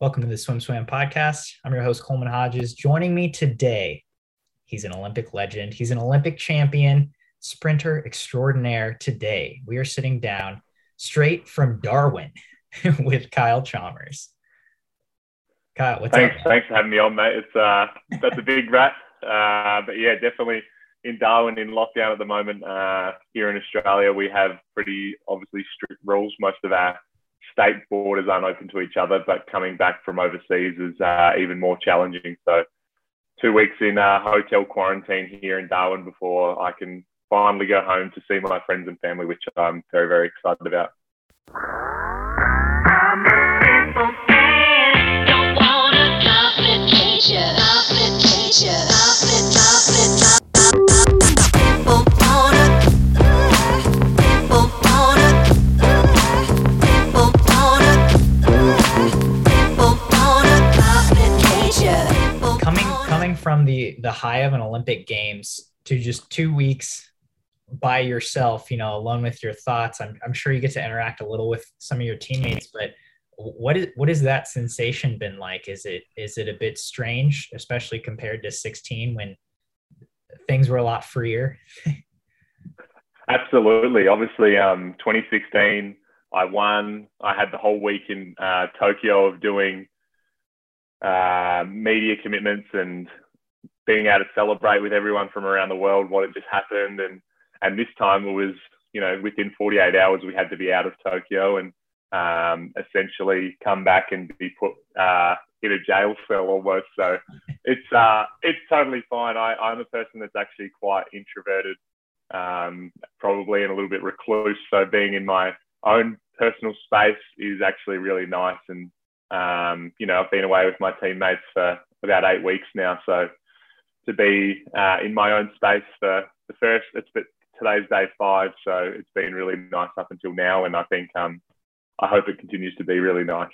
Welcome to the SwimSwam podcast. I'm your host, Coleman Hodges. Joining me today, he's an Olympic legend, he's an Olympic champion, sprinter extraordinaire. Today, we are sitting down straight from Darwin with Kyle Chalmers. Kyle, what's thanks, up? Thanks for having me on, mate. It's uh, that's a big rat, uh, but yeah, definitely in Darwin in lockdown at the moment. Uh, here in Australia, we have pretty obviously strict rules. Most of our state borders aren't open to each other, but coming back from overseas is uh, even more challenging. So, two weeks in uh, hotel quarantine here in Darwin before I can finally go home to see my friends and family, which I'm very, very excited about. From the the high of an Olympic Games to just two weeks by yourself, you know, alone with your thoughts. I'm, I'm sure you get to interact a little with some of your teammates, but what is what is that sensation been like? Is it is it a bit strange, especially compared to 16 when things were a lot freer? Absolutely. Obviously, um, 2016, I won. I had the whole week in uh, Tokyo of doing uh, media commitments and being able to celebrate with everyone from around the world what had just happened. And, and this time it was, you know, within 48 hours, we had to be out of Tokyo and um, essentially come back and be put uh, in a jail cell almost. So it's, uh, it's totally fine. I, I'm a person that's actually quite introverted, um, probably and a little bit recluse. So being in my own personal space is actually really nice. And, um, you know, I've been away with my teammates for about eight weeks now. So to be uh, in my own space for the first. It's but today's day five, so it's been really nice up until now, and I think um, I hope it continues to be really nice.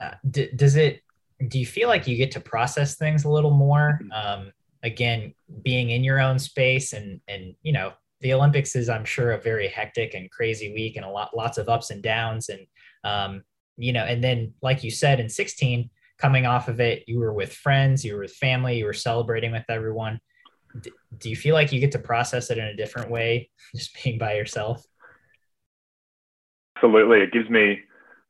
Uh, d- does it? Do you feel like you get to process things a little more? Mm-hmm. Um, again, being in your own space, and and you know, the Olympics is, I'm sure, a very hectic and crazy week, and a lot lots of ups and downs, and um, you know, and then like you said in 16 coming off of it, you were with friends, you were with family, you were celebrating with everyone. D- do you feel like you get to process it in a different way, just being by yourself? Absolutely, it gives me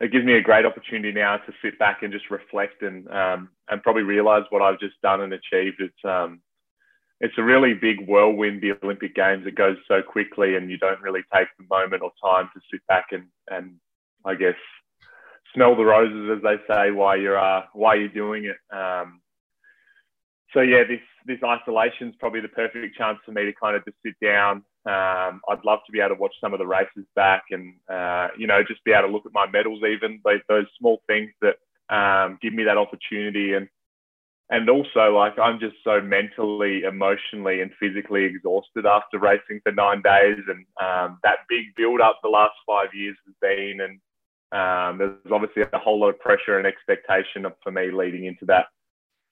it gives me a great opportunity now to sit back and just reflect and um, and probably realize what I've just done and achieved. It's um, it's a really big whirlwind, the Olympic Games. It goes so quickly, and you don't really take the moment or time to sit back and and I guess smell the roses, as they say, while you're uh, while you're doing it. Um, so yeah, this this isolation is probably the perfect chance for me to kind of just sit down. Um, I'd love to be able to watch some of the races back, and uh, you know, just be able to look at my medals, even those, small things that um, give me that opportunity. And and also, like, I'm just so mentally, emotionally, and physically exhausted after racing for nine days, and um, that big build up the last five years has been, and um, there's obviously a whole lot of pressure and expectation for me leading into that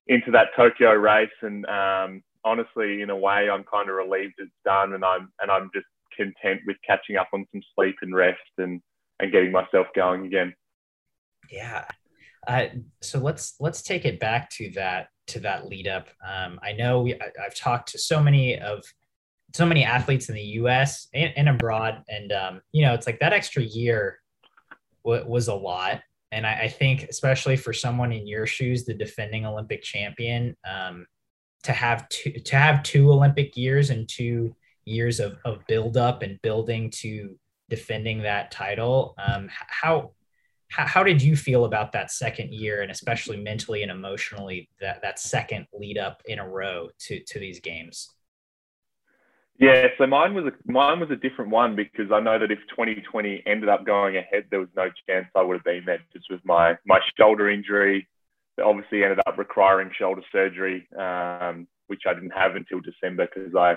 into that Tokyo race, and um, honestly, in a way, I'm kind of relieved it's done, and I'm and I'm just content with catching up on some sleep and rest and and getting myself going again. Yeah. Uh, so let's let's take it back to that to that lead up. Um, I know we, I, have talked to so many of so many athletes in the U.S. and, and abroad, and um, you know, it's like that extra year was a lot. And I, I, think, especially for someone in your shoes, the defending Olympic champion, um, to have two to have two Olympic years and two years of, of build up and building to defending that title. Um, how, how how did you feel about that second year, and especially mentally and emotionally that that second lead up in a row to to these games? Yeah, so mine was a mine was a different one because I know that if 2020 ended up going ahead, there was no chance I would have been there. Just with my my shoulder injury, that obviously ended up requiring shoulder surgery, um, which I didn't have until December because I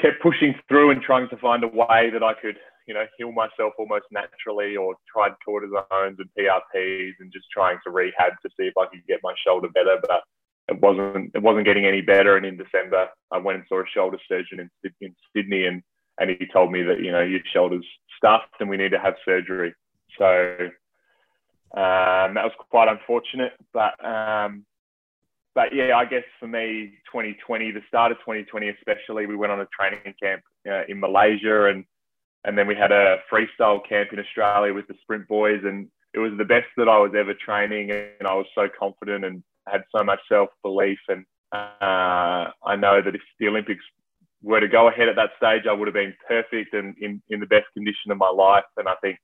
kept pushing through and trying to find a way that I could, you know, heal myself almost naturally, or tried cortisones and PRPs and just trying to rehab to see if I could get my shoulder better, but it wasn't it wasn't getting any better. And in December, I went and saw a shoulder surgeon in, in Sydney, and and he told me that you know your shoulder's stuffed and we need to have surgery. So Um, that was quite unfortunate, but um, but yeah, I guess for me, 2020, the start of 2020 especially, we went on a training camp uh, in Malaysia, and and then we had a freestyle camp in Australia with the sprint boys, and it was the best that I was ever training, and I was so confident and had so much self belief, and uh, I know that if the Olympics were to go ahead at that stage, I would have been perfect and in, in the best condition of my life. And I think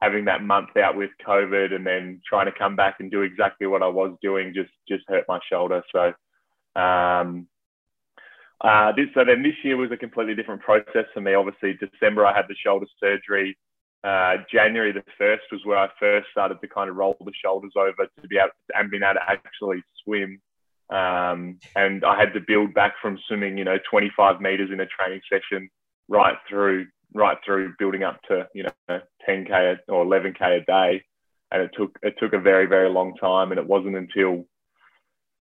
having that month out with COVID and then trying to come back and do exactly what I was doing just just hurt my shoulder. So um, uh, this, so then this year was a completely different process for me. Obviously, December I had the shoulder surgery. Uh, January the first was where I first started to kind of roll the shoulders over to be able to, and being able to actually swim. Um, and I had to build back from swimming, you know, 25 meters in a training session right through right through building up to you know 10k or 11k a day, and it took it took a very very long time, and it wasn't until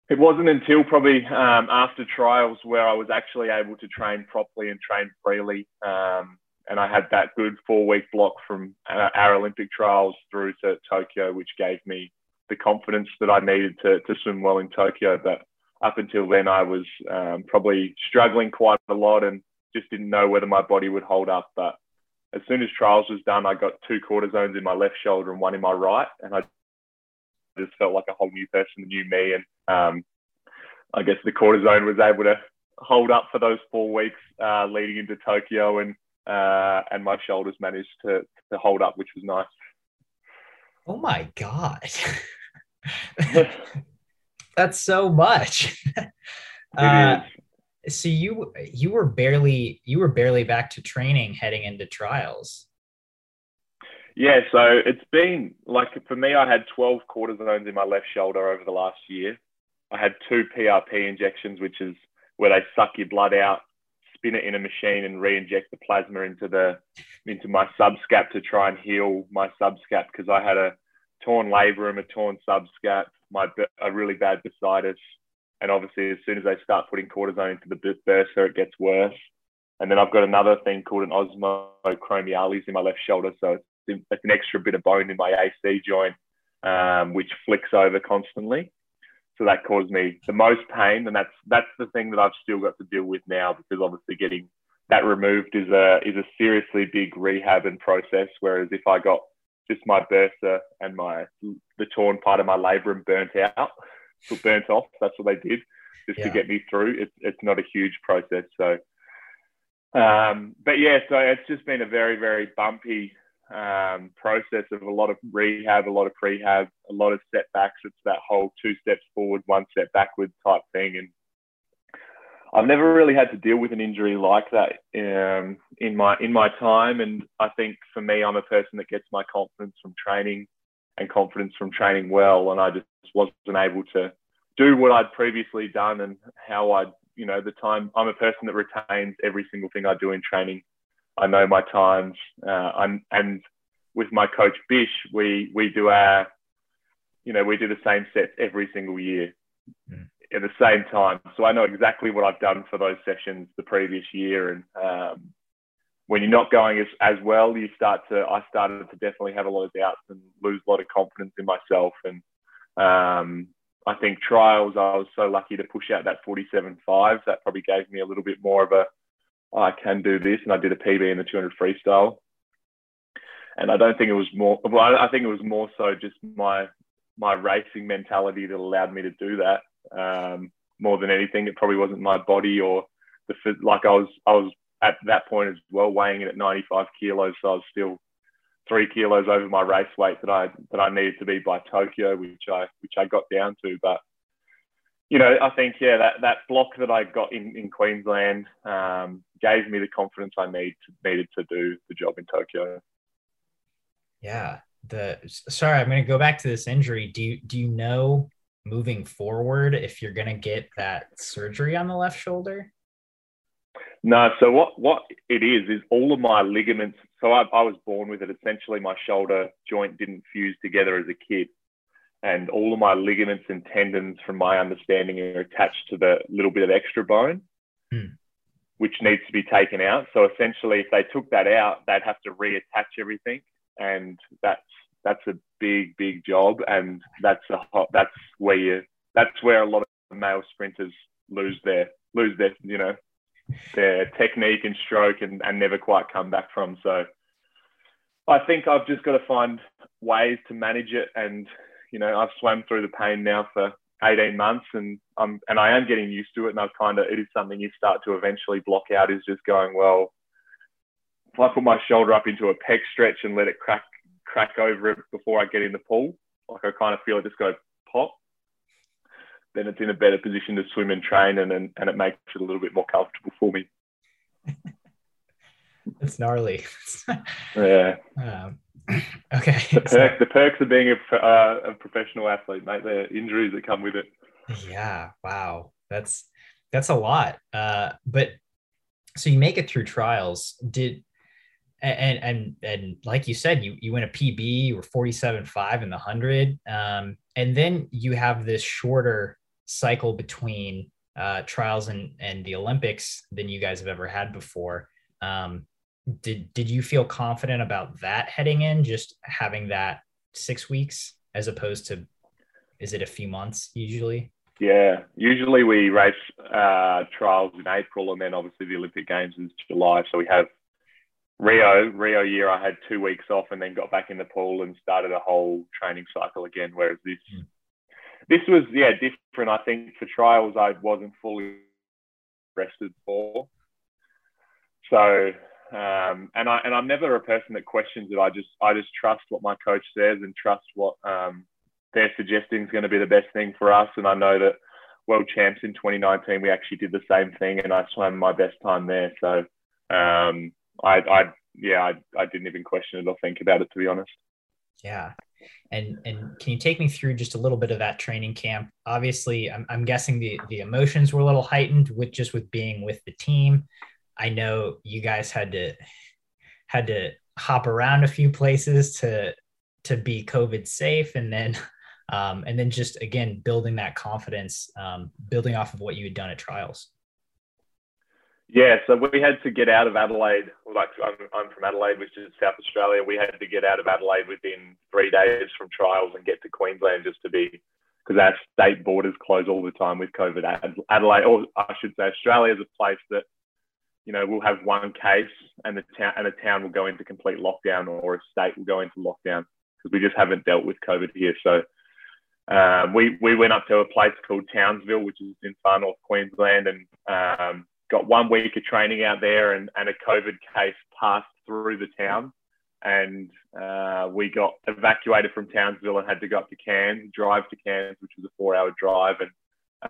it wasn't until probably um, after trials where I was actually able to train properly and train freely. Um, and I had that good four week block from uh, our Olympic trials through to Tokyo, which gave me the confidence that I needed to, to swim well in Tokyo. But up until then, I was um, probably struggling quite a lot and just didn't know whether my body would hold up. But as soon as trials was done, I got two cortisones in my left shoulder and one in my right, and I just felt like a whole new person, a new me. And um, I guess the cortisone was able to hold up for those four weeks uh, leading into Tokyo, and uh, and my shoulders managed to to hold up, which was nice. Oh my god, that's so much. uh, so you you were barely you were barely back to training heading into trials. Yeah, so it's been like for me, I had 12 cortisones in my left shoulder over the last year. I had two PRP injections, which is where they suck your blood out, spin it in a machine, and re-inject the plasma into the into my subscap to try and heal my subscap because I had a torn labrum, a torn subscap, my a really bad bursitis, and obviously, as soon as they start putting cortisone into the bursa, it gets worse. And then I've got another thing called an os acromiale in my left shoulder. So it's, it's an extra bit of bone in my AC joint, um, which flicks over constantly. So that caused me the most pain. And that's, that's the thing that I've still got to deal with now because obviously getting that removed is a, is a seriously big rehab and process. Whereas if I got just my bursa and my, the torn part of my labrum burnt out, so burnt off. That's what they did just yeah. to get me through. It's it's not a huge process. So, um, but yeah, so it's just been a very very bumpy um, process of a lot of rehab, a lot of prehab, a lot of setbacks. It's that whole two steps forward, one step backward type thing, and I've never really had to deal with an injury like that um, in my in my time. And I think for me, I'm a person that gets my confidence from training and confidence from training well. And I just wasn't able to do what I'd previously done and how I'd, you know, the time. I'm a person that retains every single thing I do in training. I know my times. Uh, I'm, and with my coach Bish, we we do our, you know, we do the same sets every single year mm. at the same time. So I know exactly what I've done for those sessions the previous year, and um, when you're not going as, as well, you start to, I started to definitely have a lot of doubts and lose a lot of confidence in myself. And um, I think trials, I was so lucky to push out that 47.5. That probably gave me a little bit more of a, I can do this. And I did a PB in the 200 freestyle. And I don't think it was more, well, I think it was more so just my, my racing mentality that allowed me to do that. Um, more than anything, it probably wasn't my body or the, like I was, I was at that point as well, weighing in at 95 kilos. So I was still three kilos over my race weight that I that I needed to be by Tokyo, which I which I got down to. But you know, I think yeah, that that block that I got in in Queensland um, gave me the confidence I need to, needed to do the job in Tokyo. Yeah. The sorry, I'm going to go back to this injury. Do you do you know moving forward if you're going to get that surgery on the left shoulder? No, so what, what it is is all of my ligaments. So I, I was born with it. Essentially, my shoulder joint didn't fuse together as a kid, and all of my ligaments and tendons, from my understanding, are attached to the little bit of extra bone, hmm. which needs to be taken out. So essentially, if they took that out, they'd have to reattach everything, and that's that's a big big job, and that's a hot, that's where you that's where a lot of male sprinters lose their lose their you know their technique and stroke and, and never quite come back from. So I think I've just got to find ways to manage it. And, you know, I've swam through the pain now for 18 months and I'm, and I am getting used to it. And I've kind of, it is something you start to eventually block out is just going, well, if I put my shoulder up into a pec stretch and let it crack, crack over it before I get in the pool, like I kind of feel it just go pop, then it's in a better position to swim and train and, and, and it makes it a little bit more comfortable for me. It's gnarly. yeah. Um, okay. The, perk, the perks of being a, uh, a professional athlete, mate. The injuries that come with it. Yeah. Wow. That's that's a lot. Uh, but so you make it through trials. Did and and and like you said, you you win a PB. You were forty seven five in the hundred. Um, and then you have this shorter cycle between uh, trials and and the Olympics than you guys have ever had before. Um, did did you feel confident about that heading in, just having that six weeks as opposed to is it a few months usually? Yeah, usually we race uh, trials in April, and then obviously the Olympic Games is July. So we have Rio Rio year. I had two weeks off, and then got back in the pool and started a whole training cycle again. Whereas this mm. this was yeah different. I think for trials I wasn't fully rested for. So um, and I and I'm never a person that questions it. I just I just trust what my coach says and trust what um, they're suggesting is going to be the best thing for us. And I know that world champs in 2019 we actually did the same thing, and I swam my best time there. So um, I, I yeah I, I didn't even question it or think about it to be honest. Yeah. And and can you take me through just a little bit of that training camp? Obviously, I'm, I'm guessing the the emotions were a little heightened with just with being with the team. I know you guys had to had to hop around a few places to to be COVID safe, and then um, and then just again building that confidence, um, building off of what you had done at trials. Yeah, so we had to get out of Adelaide. Like I'm, I'm from Adelaide, which is South Australia. We had to get out of Adelaide within three days from trials and get to Queensland just to be because our state borders close all the time with COVID. Adelaide, or I should say, Australia is a place that you know, we'll have one case and the town and a town will go into complete lockdown or a state will go into lockdown because we just haven't dealt with COVID here. So um, we we went up to a place called Townsville, which is in far north Queensland, and um, got one week of training out there, and, and a COVID case passed through the town, and uh, we got evacuated from Townsville and had to go up to Cairns, drive to Cairns, which was a four-hour drive, and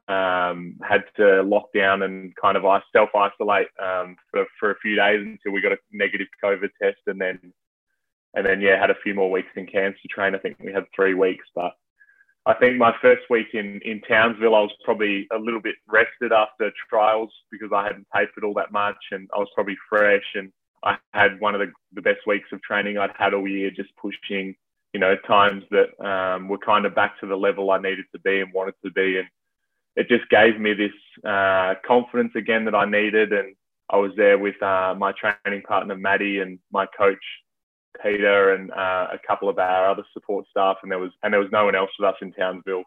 um, had to lock down and kind of self isolate um, for, for a few days until we got a negative COVID test, and then and then yeah, had a few more weeks in Cairns to train. I think we had three weeks, but I think my first week in in Townsville, I was probably a little bit rested after trials because I hadn't tapered all that much, and I was probably fresh, and I had one of the, the best weeks of training I'd had all year, just pushing. You know, times that um, were kind of back to the level I needed to be and wanted to be, and it just gave me this uh, confidence again that I needed. And I was there with uh, my training partner, Maddie, and my coach, Peter, and uh, a couple of our other support staff. And there was and there was no one else with us in Townsville,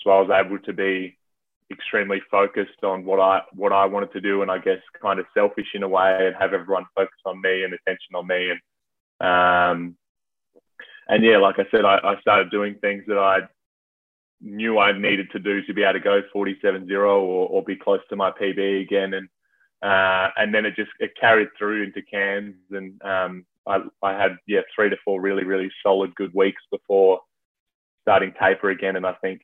so I was able to be extremely focused on what I what I wanted to do, and I guess kind of selfish in a way, and have everyone focus on me and attention on me. And um, and yeah, like I said, I, I started doing things that I knew I needed to do to be able to go 47-0 or, or be close to my PB again. And uh, and then it just it carried through into Cairns, and um, I, I had yeah three to four really really solid good weeks before starting taper again. And I think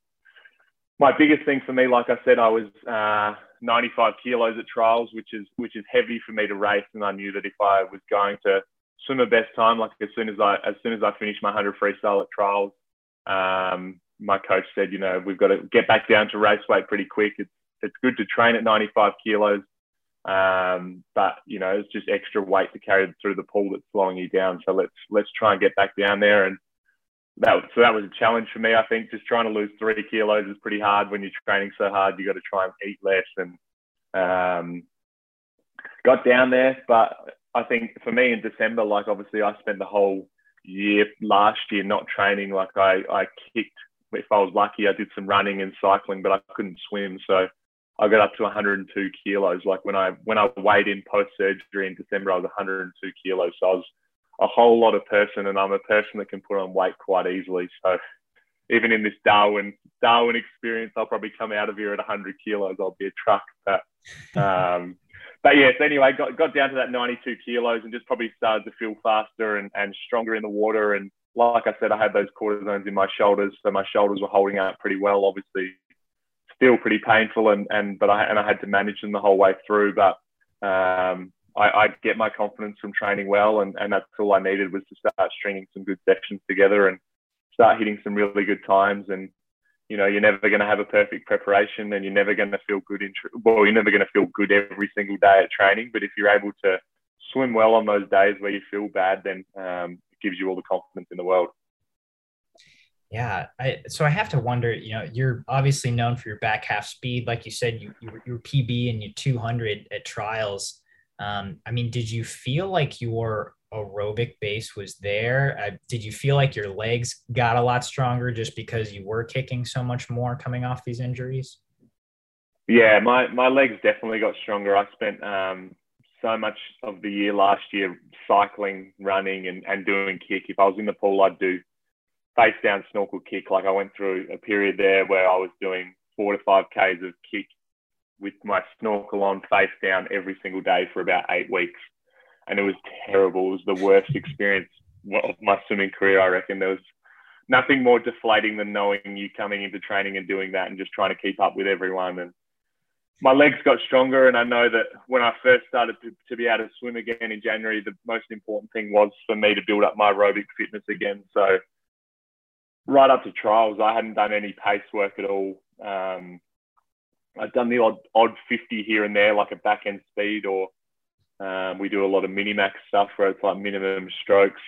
my biggest thing for me, like I said, I was uh, 95 kilos at trials, which is which is heavy for me to race, and I knew that if I was going to swim a best time, like as soon as I as soon as I finished my 100 freestyle at trials, um, my coach said, you know, we've got to get back down to race weight pretty quick. It's it's good to train at 95 kilos, um, but you know, it's just extra weight to carry through the pool that's slowing you down. So let's let's try and get back down there. And that so that was a challenge for me. I think just trying to lose three kilos is pretty hard when you're training so hard. You got to try and eat less and um, got down there. But I think for me in December, like obviously I spent the whole year last year not training. Like I, I kicked, if I was lucky, I did some running and cycling, but I couldn't swim. So I got up to 102 kilos. Like when I when I weighed in post surgery in December, I was 102 kilos. So I was a whole lot of person, and I'm a person that can put on weight quite easily. So even in this Darwin Darwin experience, I'll probably come out of here at 100 kilos. I'll be a truck, but um, but yes. Anyway, got got down to that 92 kilos and just probably started to feel faster and, and stronger in the water. And like I said, I had those cortisones in my shoulders, so my shoulders were holding out pretty well. Obviously, still pretty painful, and and but I and I had to manage them the whole way through. But um, I, I get my confidence from training well, and, and that's all I needed was to start stringing some good sections together and start hitting some really good times. And you know, you're never going to have a perfect preparation, and you're never going to feel good in well, you're never going to feel good every single day at training. But if you're able to swim well on those days where you feel bad, then um, gives you all the confidence in the world. Yeah, I, so I have to wonder. You know, you're obviously known for your back half speed, like you said. You you, you were PB and you 200 at trials. Um, I mean, did you feel like your aerobic base was there? Uh, did you feel like your legs got a lot stronger just because you were kicking so much more coming off these injuries? Yeah, my, my legs definitely got stronger. I spent um, so much of the year last year cycling, running, and, and doing kick. If I was in the pool, I'd do face down snorkel kick. Like I went through a period there where I was doing four to five Ks of kick with my snorkel on face down every single day for about eight weeks. And it was terrible. It was the worst experience of my swimming career, I reckon. There was nothing more deflating than knowing you coming into training and doing that and just trying to keep up with everyone. And my legs got stronger. And I know that when I first started to, to be able to swim again in January, the most important thing was for me to build up my aerobic fitness again. So, right up to trials, I hadn't done any pace work at all. Um, I've done the odd odd 50 here and there, like a back end speed, or um, we do a lot of mini max stuff where it's like minimum strokes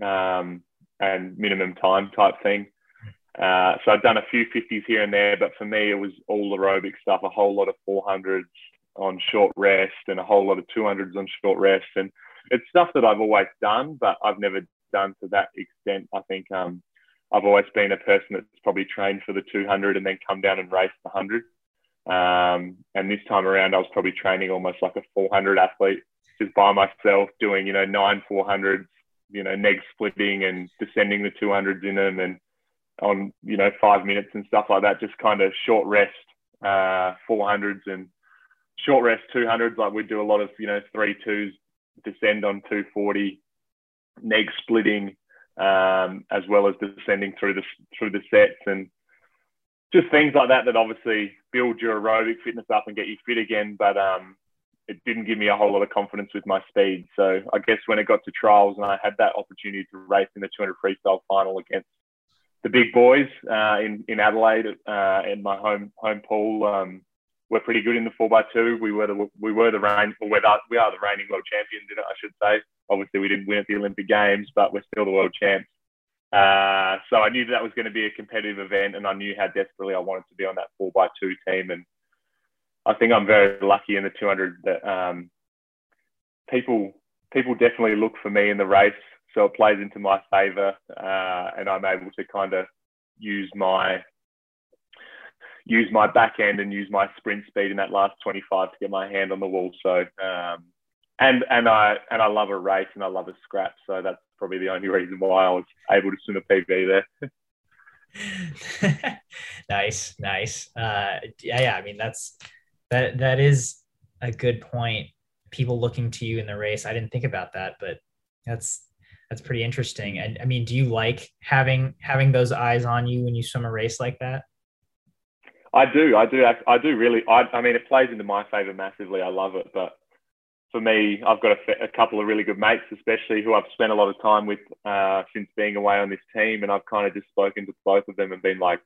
um, and minimum time type thing. Uh, so I've done a few 50s here and there, but for me, it was all aerobic stuff, a whole lot of 400s on short rest and a whole lot of 200s on short rest. And it's stuff that I've always done, but I've never done to that extent. I think um, I've always been a person that's probably trained for the 200 and then come down and race the 100. Um, and this time around, I was probably training almost like a 400 athlete, just by myself, doing you know nine 400s, you know neg splitting and descending the 200s in them, and on you know five minutes and stuff like that. Just kind of short rest uh, 400s and short rest 200s. Like we do a lot of you know three twos, descend on 240, neg splitting, um, as well as descending through the through the sets and just things like that that obviously build your aerobic fitness up and get you fit again. But um, it didn't give me a whole lot of confidence with my speed. So I guess when it got to trials and I had that opportunity to race in the 200 freestyle final against the big boys uh, in in Adelaide uh, in my home home pool, um, we're pretty good in the four x two. We were the we were the reign we are we are the reigning world champions in it, I should say. Obviously, we didn't win at the Olympic Games, but we're still the world champs. Uh, so I knew that was going to be a competitive event, and I knew how desperately I wanted to be on that four by two team. And I think I'm very lucky in the 200 that um, people people definitely look for me in the race, so it plays into my favour, uh, and I'm able to kind of use my use my back end and use my sprint speed in that last 25 to get my hand on the wall. So um, and and I and I love a race and I love a scrap, so that's probably the only reason why I was able to swim a PB there. nice, nice. Uh, yeah, yeah. I mean, that's that that is a good point. People looking to you in the race. I didn't think about that, but that's that's pretty interesting. And I mean, do you like having having those eyes on you when you swim a race like that? I do. I do. I do really. I, I mean, it plays into my favor massively. I love it, but for me, I've got a, a, couple of really good mates, especially who I've spent a lot of time with uh, since being away on this team. And I've kind of just spoken to both of them and been like,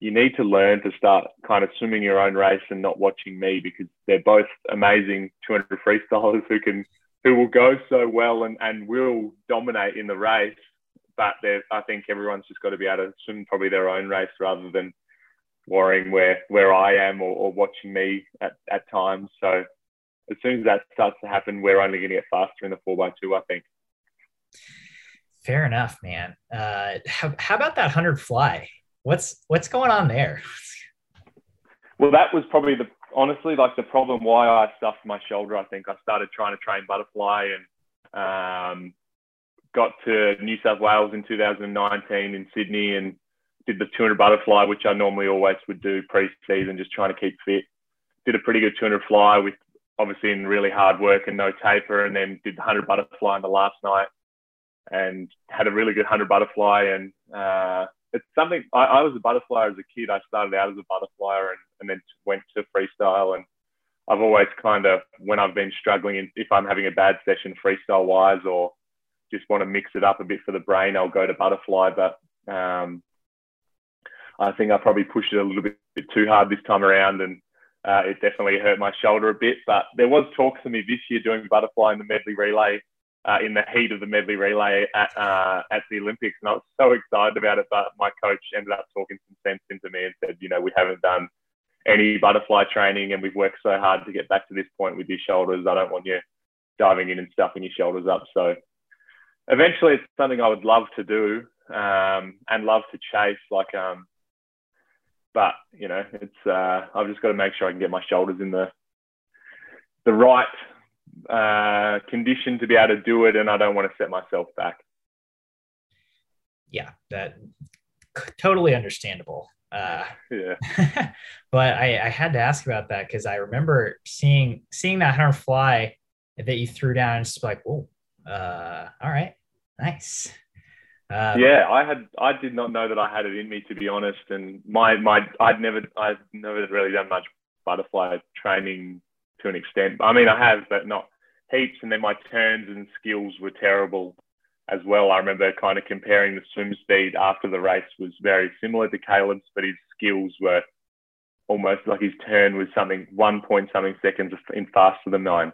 you need to learn to start kind of swimming your own race and not watching me because they're both amazing 200 freestylers who can, who will go so well and, and will dominate in the race. But I think everyone's just got to be able to swim probably their own race rather than worrying where, where I am or, or watching me at, at times. So as soon as that starts to happen, we're only going to get faster in the four by two. I think. fair enough, man. Uh, how, how about that hundred fly? What's what's going on there? Well, that was probably the honestly like the problem why I stuffed my shoulder. I think I started trying to train butterfly and um, got to New South Wales in 2019 in Sydney and did the 200 butterfly, which I normally always would do pre-season, just trying to keep fit. Did a pretty good 200 fly with obviously in really hard work and no taper, and then did the 100 butterfly on the last night and had a really good 100 butterfly. And uh, it's something I, I, was a butterfly as a kid. I started out as a butterflyer and, and then went to freestyle. And I've always kind of, when I've been struggling, if I'm having a bad session freestyle wise or just want to mix it up a bit for the brain, I'll go to butterfly. But um, I think I probably pushed it a little bit, bit too hard this time around, and uh, it definitely hurt my shoulder a bit. But there was talks to me this year doing butterfly in the medley relay uh, in the heat of the medley relay at uh, at the Olympics, and I was so excited about it. But my coach ended up talking some sense into me and said, you know, we haven't done any butterfly training, and we've worked so hard to get back to this point with your shoulders. I don't want you diving in and stuffing your shoulders up. So eventually, it's something I would love to do um, and love to chase. Like, um, but you know, it's uh, I've just got to make sure I can get my shoulders in the the right uh, condition to be able to do it, and I don't want to set myself back. Yeah, that totally understandable. Uh, yeah, but I, I had to ask about that because I remember seeing seeing that hunter fly that you threw down, and just like, oh, uh, all right, nice. Um, yeah, I had I did not know that I had it in me to be honest, and my my I'd never I've never really done much butterfly training to an extent. I mean, I have, but not heaps. And then my turns and skills were terrible as well. I remember kind of comparing the swim speed after the race was very similar to Caeleb's, but his skills were almost like his turn was something one point something seconds in faster than mine.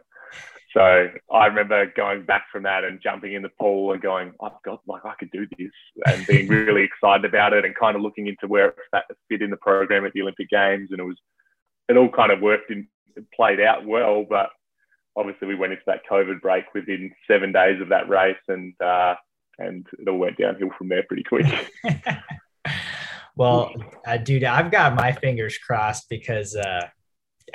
So I remember going back from that and jumping in the pool and going, I've got like I could do this, and being really excited about it, and kind of looking into where it fit in the program at the Olympic Games, and it was it all kind of worked in played out well, but obviously we went into that COVID break within seven days of that race, and uh, and it all went downhill from there pretty quick. well, uh, dude, I've got my fingers crossed because uh,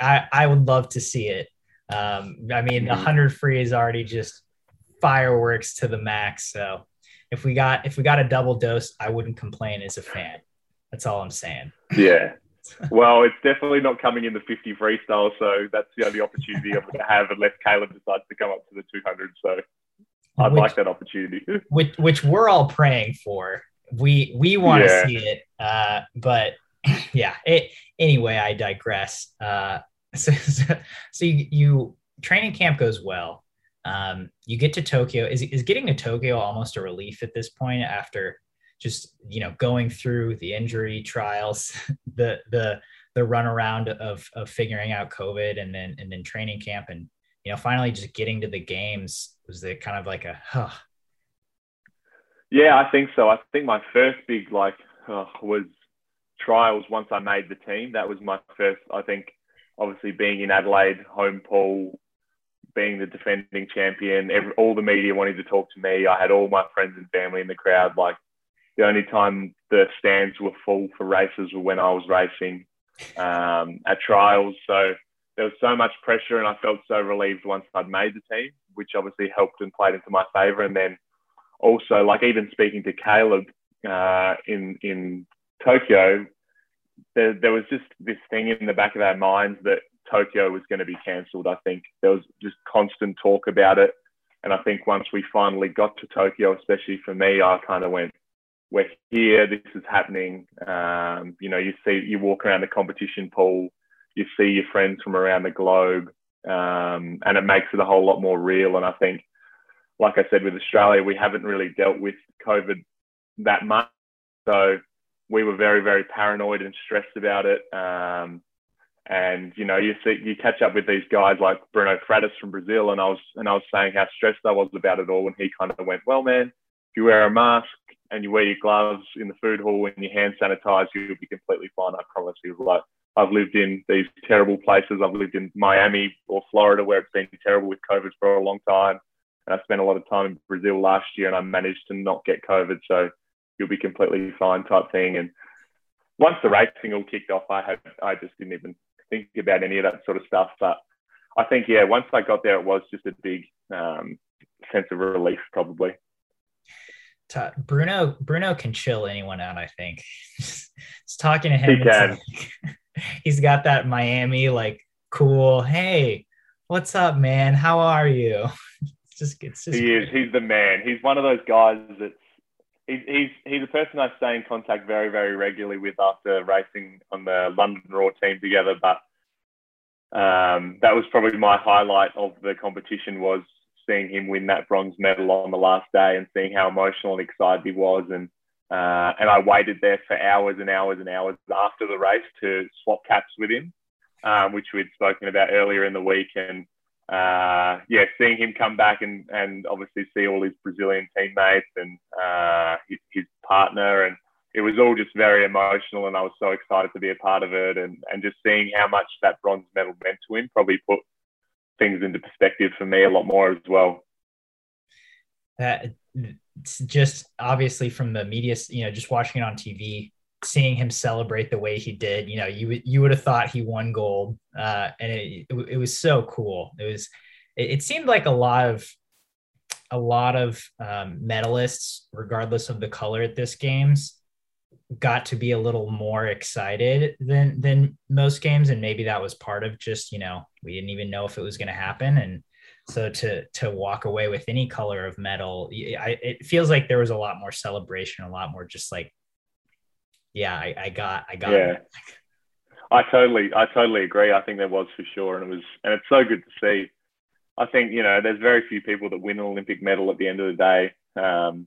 I I would love to see it. Um, I mean, the mm-hmm. hundred free is already just fireworks to the max. So if we got if we got a double dose, I wouldn't complain as a fan. That's all I'm saying. Yeah, well, it's definitely not coming in the 50 freestyle, so that's the only opportunity I'm going to have unless Caeleb decides to come up to the 200. So I'd which, like that opportunity. which, which we're all praying for. We we want to yeah. see it, uh, but yeah. It, anyway, I digress. Uh, so, so, so you, you training camp goes well. Um, you get to Tokyo. Is is getting to Tokyo almost a relief at this point after just you know going through the injury trials, the the the run around of of figuring out COVID and then and then training camp and you know finally just getting to the games was the kind of like a huh. Yeah, I think so. I think my first big like uh, was trials once I made the team. That was my first. I think obviously being in Adelaide, home pool, being the defending champion, every, all the media wanting to talk to me. I had all my friends and family in the crowd. Like the only time the stands were full for races were when I was racing um, at trials. So there was so much pressure, and I felt so relieved once I'd made the team, which obviously helped and played into my favour. And then also, like even speaking to Caeleb uh, in in Tokyo, there, there was just this thing in the back of our minds that Tokyo was going to be cancelled. I think there was just constant talk about it. And I think once we finally got to Tokyo, especially for me, I kind of went, we're here, this is happening. Um, you know, you see, you walk around the competition pool, you see your friends from around the globe, um, and it makes it a whole lot more real. And I think, like I said, with Australia, we haven't really dealt with COVID that much. So we were very, very paranoid and stressed about it. Um, and you know, you see, you catch up with these guys like Bruno Fratus from Brazil, and I was and I was saying how stressed I was about it all, and he kind of went, "Well, man, if you wear a mask, and you wear your gloves in the food hall and your hand sanitize, you'll be completely fine. I promise you. Like I've lived in these terrible places. I've lived in Miami or Florida where it's been terrible with COVID for a long time. And I spent a lot of time in Brazil last year, and I managed to not get COVID, so you'll be completely fine type thing. And once the racing all kicked off, I had I just didn't even think about any of that sort of stuff. But I think yeah, once I got there, it was just a big um, sense of relief, probably. Bruno Bruno can chill anyone out. I think. Just talking to him, he can. Like, he's got that Miami like cool. Hey, what's up, man? How are you? It's just it's just. He is. He's the man. He's one of those guys that's. He's, he's, he's a person I stay in contact very, very regularly with after racing on the London Roar team together. But um, that was probably my highlight of the competition was seeing him win that bronze medal on the last day and seeing how emotional and excited he was. And uh, and I waited there for hours and hours and hours after the race to swap caps with him, um, which we'd spoken about earlier in the week. And uh, yeah, seeing him come back and, and obviously see all his Brazilian teammates and uh, his, his partner and it was all just very emotional and I was so excited to be a part of it and, and just seeing how much that bronze medal meant to him probably put things into perspective for me a lot more as well. That just obviously from the media, you know, just watching it on TV, seeing him celebrate the way he did, you know, you you would have thought he won gold, uh, and it, it, it was so cool. It was, it, it, seemed like a lot of a lot of um, medalists, regardless of the color at this games, got to be a little more excited than than most games and maybe that was part of just you know we didn't even know if it was going to happen. And so to to walk away with any color of medal I, it feels like there was a lot more celebration a lot more just like yeah i, I got i got yeah. I totally i totally agree. I think there was for sure. And it was and it's so good to see. I think you know there's very few people that win an olympic medal at the end of the day. Um,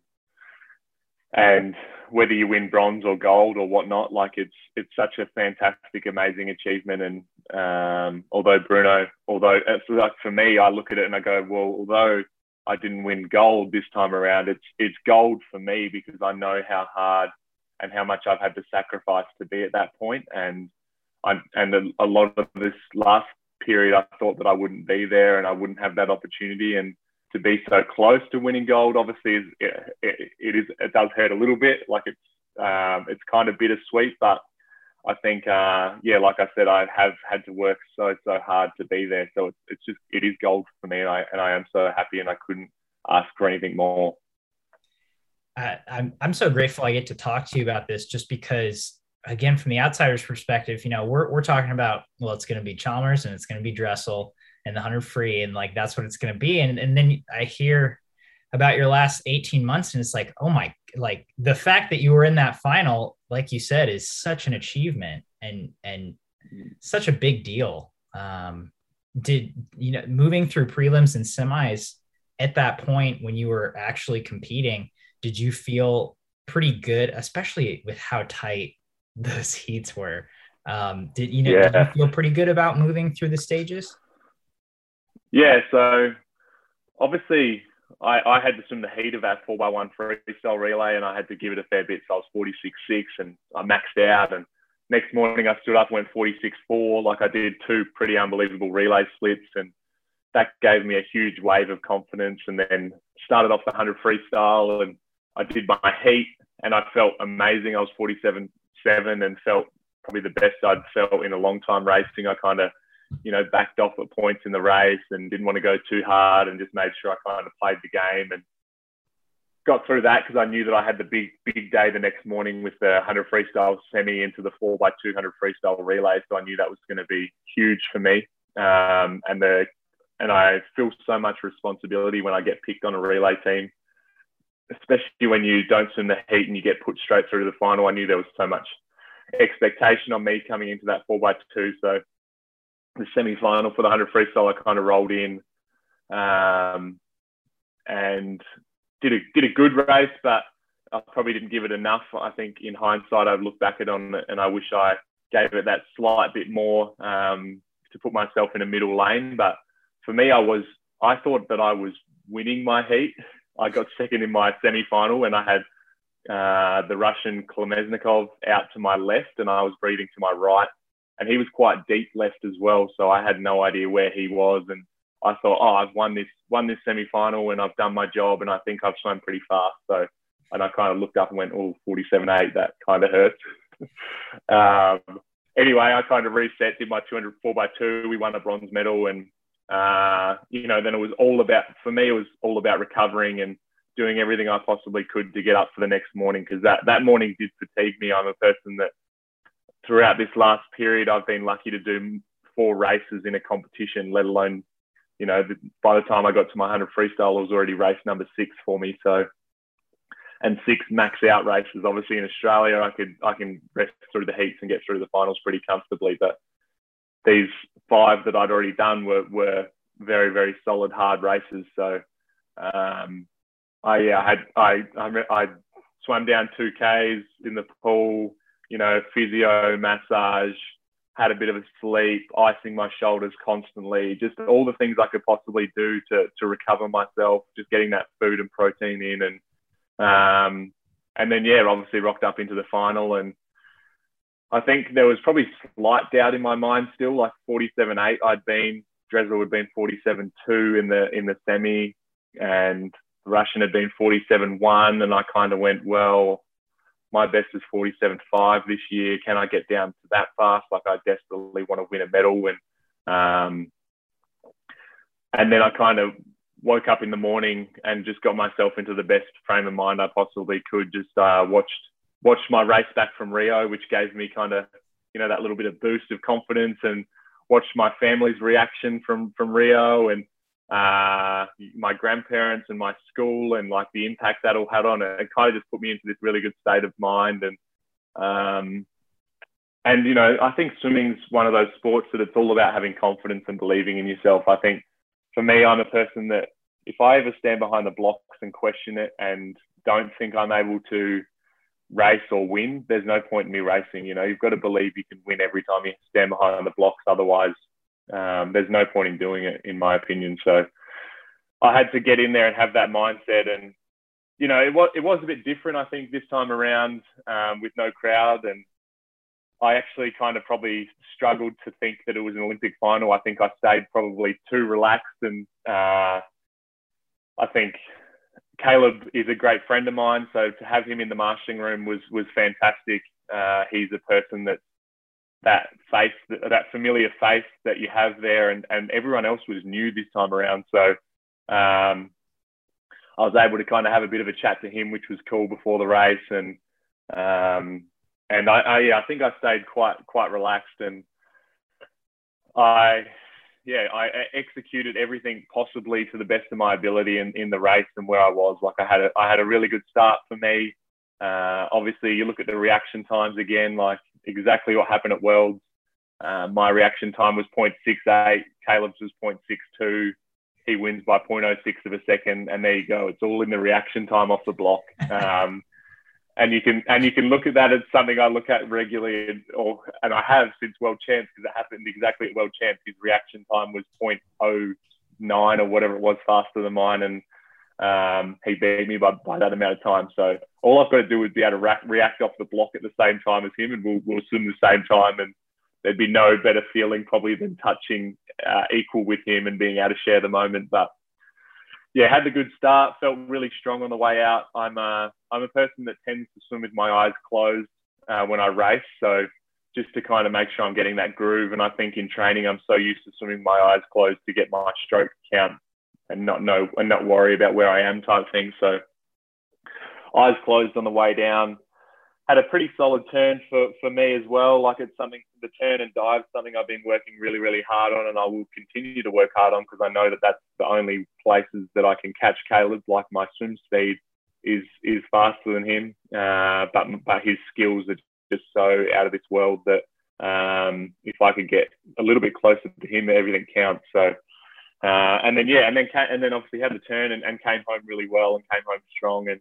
and whether you win bronze or gold or whatnot, like it's it's such a fantastic, amazing achievement. And um, although Bruno, although it's like for me, I look at it and I go, well, although I didn't win gold this time around, it's it's gold for me because I know how hard and how much I've had to sacrifice to be at that point. And I and a, a lot of this last period, I thought that I wouldn't be there and I wouldn't have that opportunity. And to be so close to winning gold obviously is it, it is it does hurt a little bit. Like it's um, it's kind of bittersweet but I think uh, yeah like I said I have had to work so so hard to be there. So it's, it's just it is gold for me and I and I am so happy and I couldn't ask for anything more. Uh, I'm I'm so grateful I get to talk to you about this just because again from the outsider's perspective you know we're, we're talking about well it's going to be Chalmers and it's going to be Dressel and the 100 free and like that's what it's going to be. And, and then i hear about your last 18 months and it's like oh my like the fact that you were in that final like you said is such an achievement and and such a big deal. Um did you know moving through prelims and semis at that point when you were actually competing did you feel pretty good especially with how tight those heats were? Um did you know yeah. did you feel pretty good about moving through the stages yeah, so obviously I, I had to swim the heat of that 4x1 freestyle relay and I had to give it a fair bit. So I was 46.6 and I maxed out. And next morning I stood up and went 46.4. Like I did two pretty unbelievable relay splits. And that gave me a huge wave of confidence. And then started off the 100 freestyle and I did my heat and I felt amazing. I was 47.7 and felt probably the best I'd felt in a long time racing. I kind of you know, backed off at points in the race and didn't want to go too hard and just made sure I kind of played the game and got through that because I knew that I had the big, big day the next morning with the 100 freestyle semi into the 4 by 200 freestyle relay. So I knew that was going to be huge for me. Um, and the and I feel so much responsibility when I get picked on a relay team, especially when you don't swim the heat and you get put straight through to the final. I knew there was so much expectation on me coming into that 4x2. So the semi final for the 100 freestyle, I kind of rolled in um, and did a, did a good race, but I probably didn't give it enough. I think in hindsight, I've looked back at on it and I wish I gave it that slight bit more um, to put myself in a middle lane. But for me, I was I thought that I was winning my heat. I got second in my semi final and I had uh, the Russian Kolesnikov out to my left and I was breathing to my right and he was quite deep left as well. So I had no idea where he was, and I thought, oh, I've won this won this semi final and I've done my job and I think I've swum pretty fast. So, and I kind of looked up and went, oh, 47.8, that kind of hurts. um, anyway, I kind of reset, did my 200 4 by 2 We won a bronze medal. And, uh, you know, then it was all about, for me, it was all about recovering and doing everything I possibly could to get up for the next morning because that, that morning did fatigue me. I'm a person that throughout this last period, I've been lucky to do four races in a competition, let alone, you know, by the time I got to my 100 freestyle, it was already race number six for me. So, and six max out races. Obviously, in Australia, I could I can rest through the heats and get through the finals pretty comfortably. But these five that I'd already done were were very very solid hard races. So, um, I yeah, I had I I, I swam down two k's in the pool. You know, physio, massage, had a bit of a sleep, icing my shoulders constantly, just all the things I could possibly do to, to recover myself, just getting that food and protein in. And, um, and then, yeah, obviously rocked up into the final. And I think there was probably slight doubt in my mind still, like 47 8, I'd been, Dressel had been 47 2 in the, in the semi and Russian had been 47 1. And I kind of went, well, my best is 47.5 this year. Can I get down to that fast? Like I desperately want to win a medal. And, um, and then I kind of woke up in the morning and just got myself into the best frame of mind I possibly could. Just uh, watched watched my race back from Rio, which gave me kind of you know that little bit of boost of confidence, and watched my family's reaction from from Rio, and uh, my grandparents and my school and like the impact that all had on it. It kind of just put me into this really good state of mind. And, um, and, you know, I think swimming's one of those sports that it's all about having confidence and believing in yourself. I think for me, I'm a person that if I ever stand behind the blocks and question it and don't think I'm able to race or win, there's no point in me racing. You know, you've got to believe you can win every time you stand behind the blocks. Otherwise, um, there's no point in doing it, in my opinion. So I had to get in there and have that mindset. And, you know, it was, it was a bit different, I think, this time around um, with no crowd. And I actually kind of probably struggled to think that it was an Olympic final. I think I stayed probably too relaxed. And uh, I think Caeleb is a great friend of mine. So to have him in the marshalling room was, was fantastic. Uh, he's a person that's that face, that familiar face that you have there, and, and everyone else was new this time around. So um, I was able to kind of have a bit of a chat to him, which was cool before the race, and um, and I, I, yeah, I think I stayed quite quite relaxed, and I yeah I executed everything possibly to the best of my ability in, in the race and where I was. Like I had a I had a really good start for me. Uh, obviously, you look at the reaction times again, like exactly what happened at Worlds. Uh, my reaction time was 0.68. Caeleb's was 0.62. He wins by 0.06 of a second, and there you go. It's all in the reaction time off the block. Um, and you can and you can look at that as something I look at regularly, and, or and I have since World Champs because it happened exactly at World Champs. His reaction time was 0.09 or whatever it was faster than mine, and um, he beat me by, by that amount of time. So all I've got to do is be able to ra- react off the block at the same time as him, and we'll, we'll swim the same time. And there'd be no better feeling probably than touching uh, equal with him and being able to share the moment. But yeah, had the good start. Felt really strong on the way out. I'm a, I'm a person that tends to swim with my eyes closed uh, when I race. So just to kind of make sure I'm getting that groove. And I think in training, I'm so used to swimming my eyes closed to get my stroke count and not know and not worry about where I am type thing. So eyes closed on the way down. Had a pretty solid turn for, for me as well. Like it's something, the turn and dive, something I've been working really, really hard on, and I will continue to work hard on because I know that that's the only places that I can catch Caeleb. Like my swim speed is is faster than him, uh, but but his skills are just so out of this world that um, if I could get a little bit closer to him, everything counts. So uh, and then yeah, and then came, and then obviously had the turn and, and came home really well and came home strong and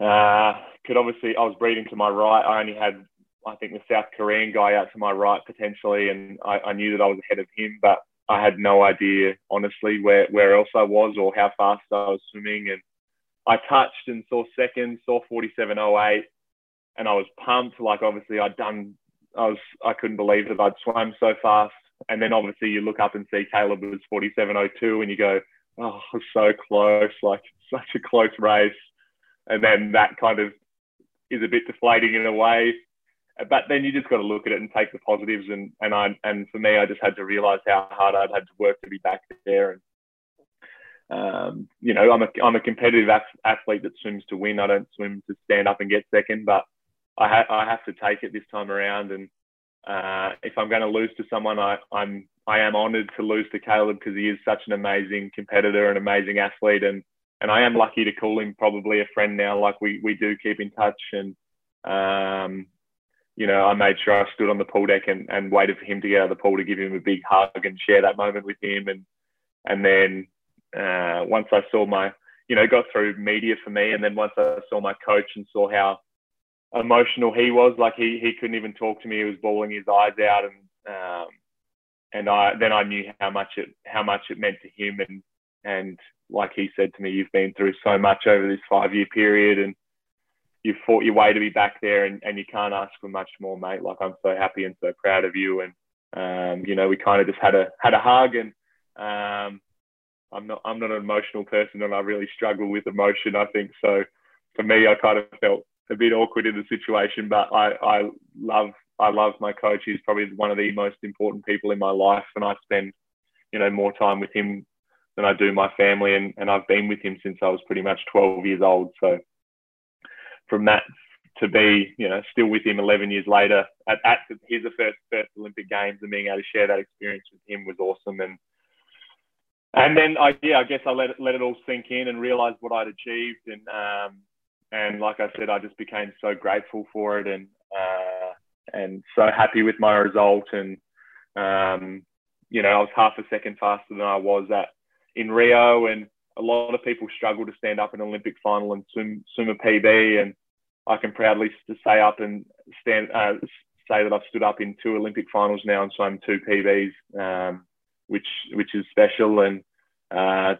uh, could obviously I was breathing to my right. I only had I think the South Korean guy out to my right potentially, and I, I knew that I was ahead of him, but I had no idea honestly where where else I was or how fast I was swimming. And I touched and saw second, saw 47.08, and I was pumped. Like obviously I'd done, I was I couldn't believe that I'd swam so fast and then obviously you look up and see Caeleb was 47.02 and you go, oh, so close, like such a close race. And then that kind of is a bit deflating in a way. But then you just got to look at it and take the positives. And and I and for me, I just had to realize how hard I'd had to work to be back there. And um, you know, I'm a I'm a competitive athlete that swims to win. I don't swim to stand up and get second, but I ha- I have to take it this time around. And uh, if I'm going to lose to someone, I, I'm I am honoured to lose to Caeleb because he is such an amazing competitor, and amazing athlete, and and I am lucky to call him probably a friend now. Like we we do keep in touch, and um, you know, I made sure I stood on the pool deck and, and waited for him to get out of the pool to give him a big hug and share that moment with him, and and then uh, once I saw my, you know, got through media for me, and then once I saw my coach and saw how emotional he was. Like he he couldn't even talk to me. He was bawling his eyes out, and um, and I then I knew how much it how much it meant to him, and and like he said to me, you've been through so much over this five year period, and you've fought your way to be back there, and, and you can't ask for much more, mate. Like I'm so happy and so proud of you, and um, you know we kind of just had a had a hug, and um, I'm not I'm not an emotional person, and I really struggle with emotion. I think so. For me, I kind of felt a bit awkward in the situation, but I, I love I love my coach. He's probably one of the most important people in my life, and I spend you know more time with him than I do my family, and, and I've been with him since I was pretty much 12 years old. So from that to be you know still with him 11 years later at, at his first first Olympic Games and being able to share that experience with him was awesome and. And then I, yeah, I guess I let it, let it all sink in and realized what I'd achieved. And, um, and like I said, I just became so grateful for it and uh, and so happy with my result. And um, you know, I was half a second faster than I was at in Rio, and a lot of people struggle to stand up in an Olympic final and swim swim a PB, and I can proudly say up and stand uh, say that I've stood up in two Olympic finals now and swum two PBs, um, which which is special. And uh,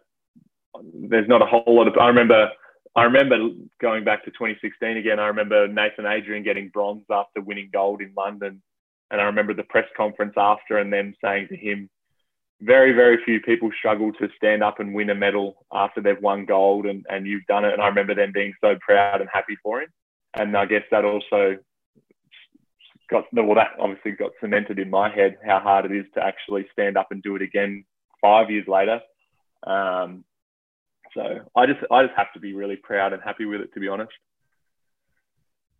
there's not a whole lot of. I remember I remember going back to 2016 again. I remember Nathan Adrian getting bronze after winning gold in London. And I remember the press conference after and them saying to him, very, very few people struggle to stand up and win a medal after they've won gold and, and you've done it. And I remember them being so proud and happy for him. And I guess that also got, well, that obviously got cemented in my head how hard it is to actually stand up and do it again five years later. Um, so I just I just have to be really proud and happy with it, to be honest.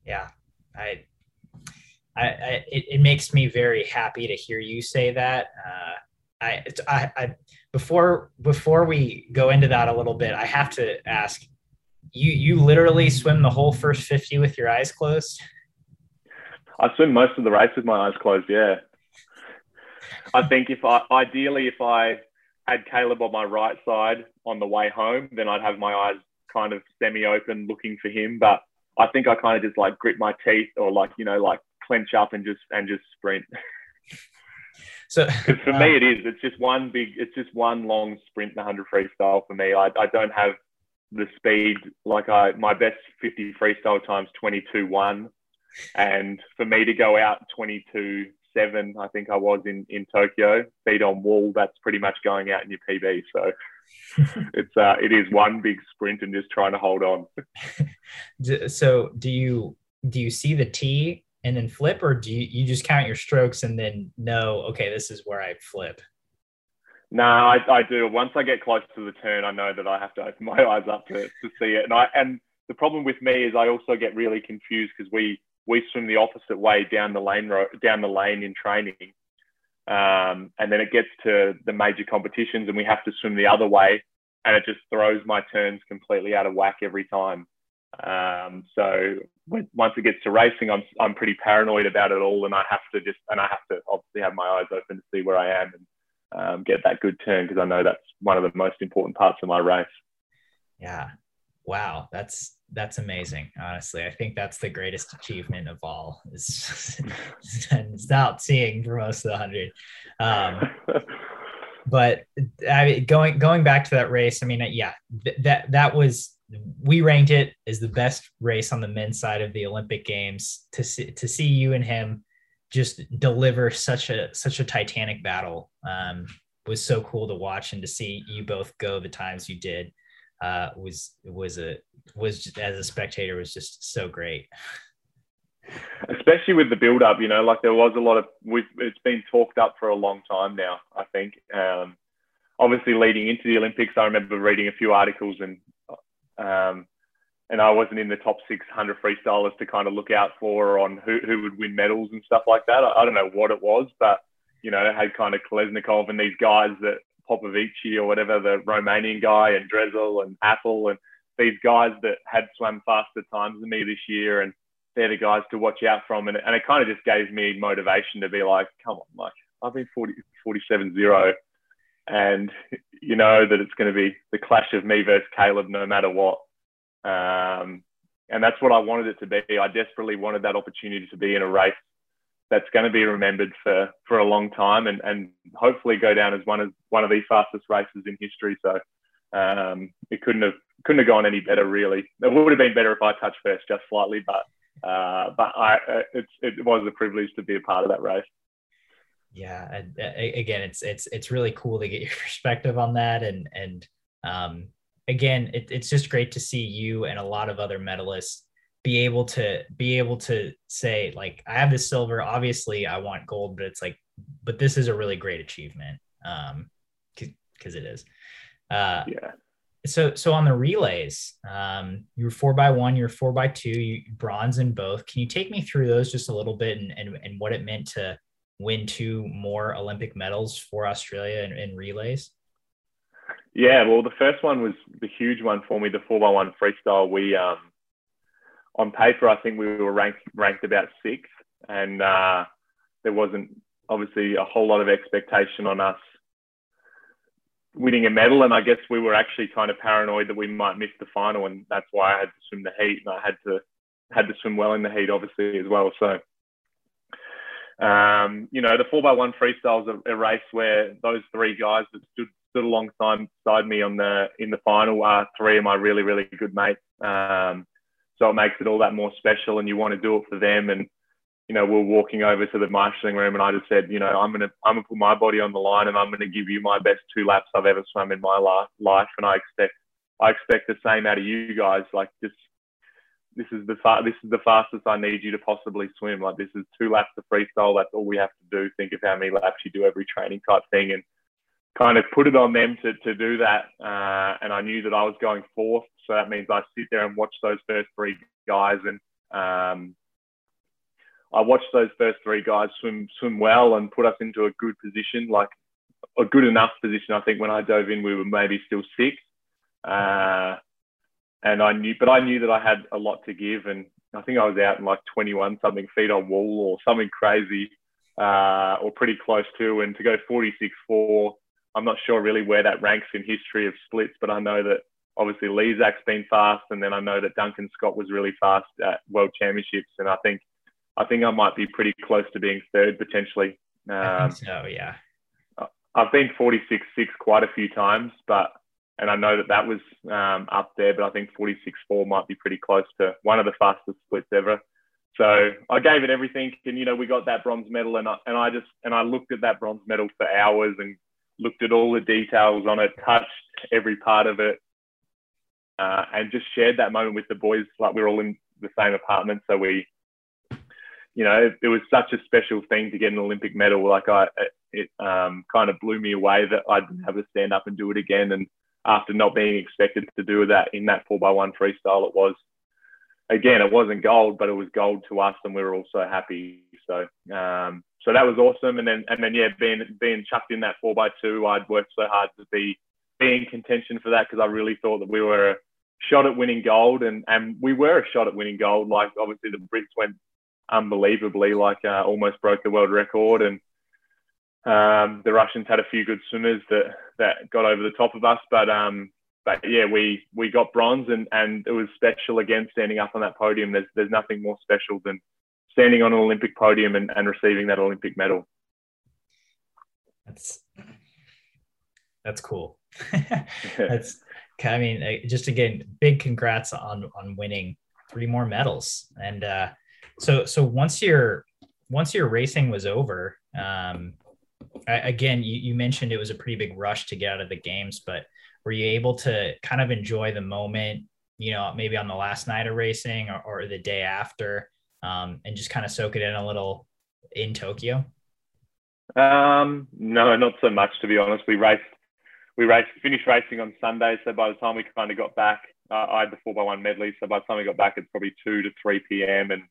Yeah, I, I, I it, it makes me very happy to hear you say that. Uh, I, I, I, before before we go into that a little bit, I have to ask you. You literally swim the whole first fifty with your eyes closed. I swim most of the race with my eyes closed. Yeah. I think if I ideally if I had Caeleb on my right side on the way home, then I'd have my eyes kind of semi open looking for him. But I think I kind of just like grit my teeth or like, you know, like clench up and just and just sprint. So for me, uh, it is. It's just one big. It's just one long sprint. The hundred freestyle for me. I, I don't have the speed like I. My best fifty freestyle times twenty two one, and for me to go out twenty two seven, I think I was in in Tokyo. Feet on wall. That's pretty much going out in your PB. So it's uh, it is one big sprint and just trying to hold on. so do you do you see the T and then flip, or do you, you just count your strokes and then know okay this is where I flip? No, I, I do. Once I get close to the turn, I know that I have to open my eyes up to, to see it. And I and the problem with me is I also get really confused because we we swim the opposite way down the lane down the lane in training, um, and then it gets to the major competitions and we have to swim the other way, and it just throws my turns completely out of whack every time. Um, so when, once it gets to racing, I'm I'm pretty paranoid about it all, and I have to just and I have to obviously have my eyes open to see where I am and um, get that good turn because I know that's one of the most important parts of my race. Yeah, wow, that's that's amazing. Honestly, I think that's the greatest achievement of all is it's out seeing for most of the hundred. Um, but I mean, going going back to that race, I mean, yeah, th- that that was we ranked it as the best race on the men's side of the Olympic Games. To see to see you and him just deliver such a such a titanic battle um, was so cool to watch and to see you both go the times you did uh, was was a was just, as a spectator was just so great. Especially with the build up, you know, like there was a lot of we've it's been talked up for a long time now. I think, um, obviously leading into the Olympics, I remember reading a few articles and um, and I wasn't in the top 600 freestylers to kind of look out for on who, who would win medals and stuff like that. I, I don't know what it was, but you know, had kind of Kolesnikov and these guys that Popovici or whatever, the Romanian guy, and Dressel and Apple, and these guys that had swam faster times than me this year, and they're the guys to watch out from. And, and it kind of just gave me motivation to be like, come on, Mike, I've been 40, 47 0, and you know that it's going to be the clash of me versus Caeleb no matter what. Um, and that's what I wanted it to be. I desperately wanted that opportunity to be in a race that's going to be remembered for for a long time and and hopefully go down as one of one of the fastest races in history. So um, it couldn't have couldn't have gone any better really. It would have been better if I touched first just slightly, but uh, but I uh, it was a privilege to be a part of that race. Yeah, again, it's it's it's really cool to get your perspective on that, and and um, again, it, it's just great to see you and a lot of other medalists be able to be able to say like i have this silver obviously i want gold but it's like but this is a really great achievement um because it is. Uh yeah. so so on the relays um you were four by one you're four by two you bronze in both. Can you take me through those just a little bit and and, and what it meant to win two more olympic medals for australia in, in relays? Yeah well the first one was the huge one for me the four by one freestyle. We um on paper, I think we were ranked ranked about sixth, and uh, there wasn't obviously a whole lot of expectation on us winning a medal. And I guess we were actually kind of paranoid that we might miss the final, and that's why I had to swim the heat, and I had to had to swim well in the heat, obviously as well. So. Um, you know, the four by one freestyle is a, a, race where those three guys that stood stood alongside me on the in the final are three of my really really good mates. Um, so it makes it all that more special, and you want to do it for them. And you know, we're walking over to the marshalling room, and I just said, you know, I'm gonna I'm gonna put my body on the line, and I'm gonna give you my best two laps I've ever swum in my life, and I expect I expect the same out of you guys. Like just this is the fa- this is the fastest I need you to possibly swim. Like this is two laps of freestyle. That's all we have to do. Think of how many laps you do every training type thing, and kind of put it on them to, to do that. Uh, and I knew that I was going fourth. So that means I sit there and watch those first three guys. And um, I watched those first three guys swim, swim well and put us into a good position, like a good enough position. I think when I dove in, we were maybe still sixth. Uh, and I knew, but I knew that I had a lot to give. And I think I was out in like 21 something feet on wall or something crazy, uh, or pretty close to. And to go 46 4, I'm not sure really where that ranks in history of splits, but I know that obviously Lezak's been fast, and then I know that Duncan Scott was really fast at World Championships, and I think I think I might be pretty close to being third potentially. Um, so yeah. I've been 46 6 quite a few times, but and I know that that was um, up there, but I think 46 4 might be pretty close to one of the fastest splits ever. So I gave it everything, and you know we got that bronze medal, and I, and I just and I looked at that bronze medal for hours and looked at all the details on it, touched every part of it, uh, and just shared that moment with the boys. Like we are all in the same apartment, so we, you know, it, it, was such a special thing to get an Olympic medal. Like I, it um, kind of blew me away that I didn't have to stand up and do it again. And after not being expected to do that in that four by one freestyle, it was again, it wasn't gold, but it was gold to us, and we were all so happy. So um, so that was awesome. And then and then yeah, being being chucked in that four by two, I'd worked so hard to be be in contention for that because I really thought that we were a shot at winning gold, and and we were a shot at winning gold. Like obviously the Brits went unbelievably, like uh, almost broke the world record, and um, the Russians had a few good swimmers that that got over the top of us, but um, but yeah, we we got bronze, and and it was special again standing up on that podium. There's there's nothing more special than standing on an Olympic podium and, and receiving that Olympic medal. That's that's cool. that's I mean, just again, big congrats on on winning three more medals. And uh, so so once you're once your racing was over, um, I, again, you, you mentioned it was a pretty big rush to get out of the games, but were you able to kind of enjoy the moment, you know, maybe on the last night of racing or, or the day after, um, and just kind of soak it in a little in Tokyo? Um, no, not so much to be honest. We raced, we raced, finished racing on Sunday. So by the time we kind of got back, uh, I had the four by one medley. So by the time we got back, it's probably two to three p.m. and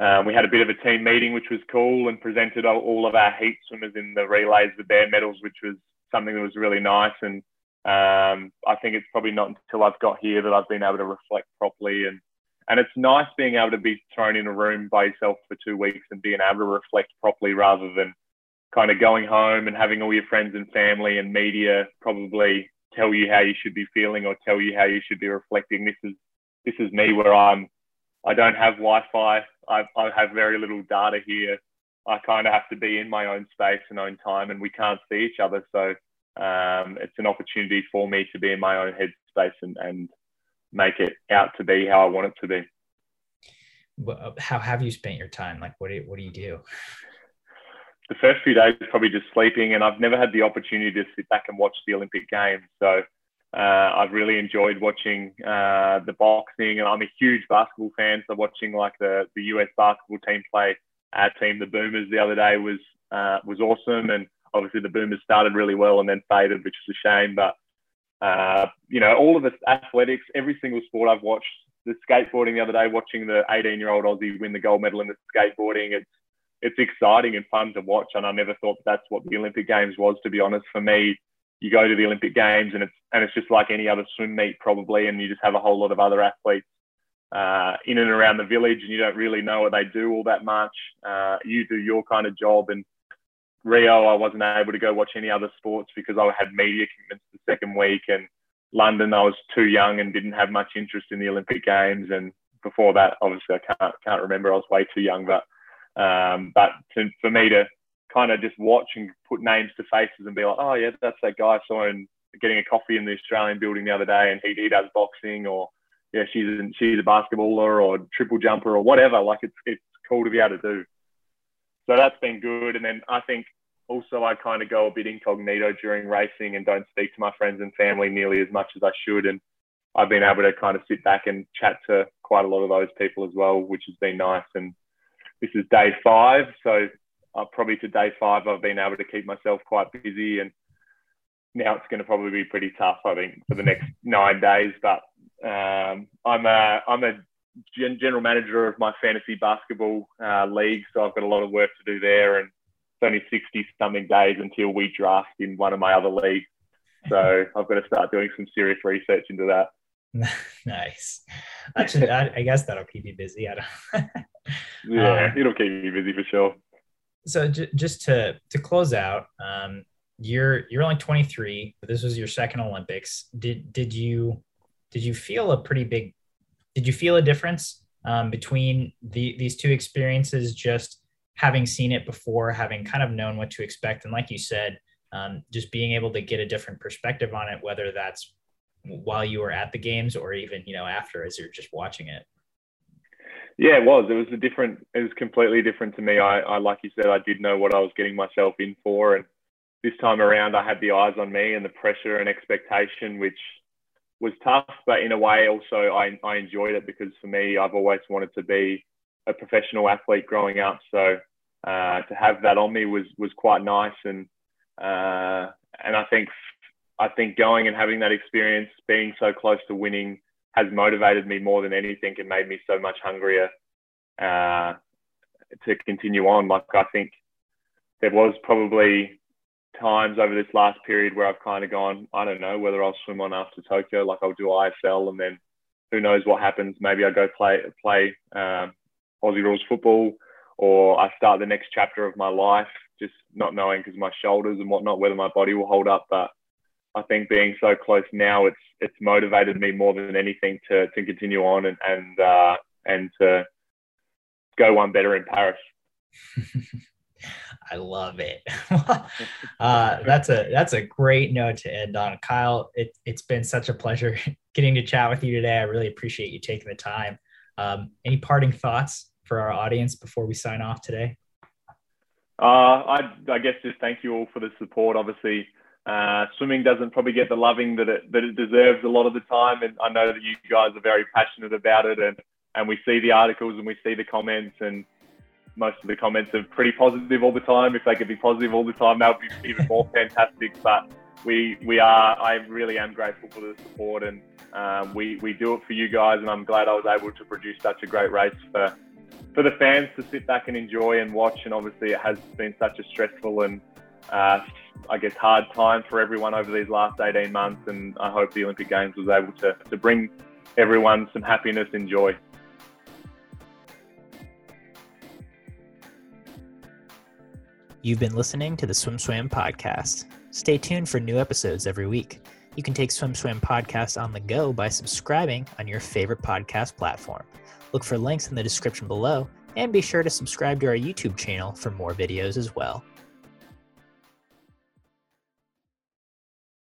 um, we had a bit of a team meeting, which was cool, and presented all of our heat swimmers in the relays with their medals, which was something that was really nice. And um, I think it's probably not until I've got here that I've been able to reflect properly. And and it's nice being able to be thrown in a room by yourself for two weeks and being able to reflect properly rather than kind of going home and having all your friends and family and media probably tell you how you should be feeling or tell you how you should be reflecting. This is this is me where I'm I don't have Wi-Fi. I, I have very little data here. I kind of have to be in my own space and own time, and we can't see each other. So um, it's an opportunity for me to be in my own headspace and, and make it out to be how I want it to be. Uh, how have you spent your time? Like, what do you, what do you do? The first few days probably just sleeping, and I've never had the opportunity to sit back and watch the Olympic Games. So uh, I've really enjoyed watching uh, the boxing, and I'm a huge basketball fan. So watching like the the US basketball team play our team, the Boomers, the other day was uh, was awesome, and obviously the Boomers started really well and then faded, which is a shame. But uh, you know, all of the athletics, every single sport I've watched. The skateboarding the other day, watching the 18 year old Aussie win the gold medal in the skateboarding, it's it's exciting and fun to watch. And I never thought that that's what the Olympic Games was, to be honest. For me, you go to the Olympic Games and it's and it's just like any other swim meet probably, and you just have a whole lot of other athletes uh, in and around the village, and you don't really know what they do all that much. Uh, you do your kind of job, and Rio, I wasn't able to go watch any other sports because I had media commitments the second week, and London, I was too young and didn't have much interest in the Olympic Games, and before that, obviously, I can't can't remember. I was way too young, but um, but to, for me to kind of just watch and put names to faces and be like, oh yeah, that's that guy I saw him getting a coffee in the Australian building the other day, and he, he does boxing, or yeah, she's she's a basketballer or triple jumper or whatever. Like it's it's cool to be able to do. So that's been good. And then I think also I kind of go a bit incognito during racing and don't speak to my friends and family nearly as much as I should. And I've been able to kind of sit back and chat to quite a lot of those people as well, which has been nice. And this is day five, so uh, probably to day five, I've been able to keep myself quite busy, and now it's going to probably be pretty tough, I think, for the next nine days. But um, I'm a I'm a gen- general manager of my fantasy basketball uh, league, so I've got a lot of work to do there, and it's only sixty something days until we draft in one of my other leagues. So I've got to start doing some serious research into that. nice. Actually, I, I, guess that'll keep you busy. I don't. yeah, um, it'll keep me busy for sure so j- just to to close out, um, you're you're only 23. This was your second Olympics. Did did you did you feel a pretty big? Did you feel a difference um, between the, these two experiences? Just having seen it before, having kind of known what to expect, and like you said, um, just being able to get a different perspective on it, whether that's while you were at the games or even you know after as you're just watching it. Yeah, it was. It was a different. It was completely different to me. I, I, like you said, I did know what I was getting myself in for, and this time around, I had the eyes on me and the pressure and expectation, which was tough, but in a way, also I, I enjoyed it because for me, I've always wanted to be a professional athlete growing up. So uh, to have that on me was was quite nice, and uh, and I think I think going and having that experience, being so close to winning has motivated me more than anything and made me so much hungrier uh, to continue on. Like I think there was probably times over this last period where I've kind of gone, I don't know whether I'll swim on after Tokyo, like I'll do ISL and then who knows what happens. Maybe I go play play um, Aussie rules football, or I start the next chapter of my life, just not knowing because my shoulders and whatnot whether my body will hold up. But I think being so close now, it's it's motivated me more than anything to to continue on and and uh, and to go one better in Paris. I love it. uh, that's a that's a great note to end on, Kyle. It, it's been such a pleasure getting to chat with you today. I really appreciate you taking the time. Um, any parting thoughts for our audience before we sign off today? Uh, I, I guess just thank you all for the support. Obviously, uh, swimming doesn't probably get the loving that it, that it deserves a lot of the time, and I know that you guys are very passionate about it, and and we see the articles and we see the comments, and most of the comments are pretty positive all the time. If they could be positive all the time, that would be even more fantastic. But we we are. I really am grateful for the support, and um, we we do it for you guys. And I'm glad I was able to produce such a great race for for the fans to sit back and enjoy and watch. And obviously, it has been such a stressful and uh, I guess hard time for everyone over these last 18 months. And I hope the Olympic Games was able to to bring everyone some happiness and joy. You've been listening to the SwimSwam podcast. Stay tuned for new episodes every week. You can take SwimSwam podcast on the go by subscribing on your favorite podcast platform. Look for links in the description below and be sure to subscribe to our YouTube channel for more videos as well.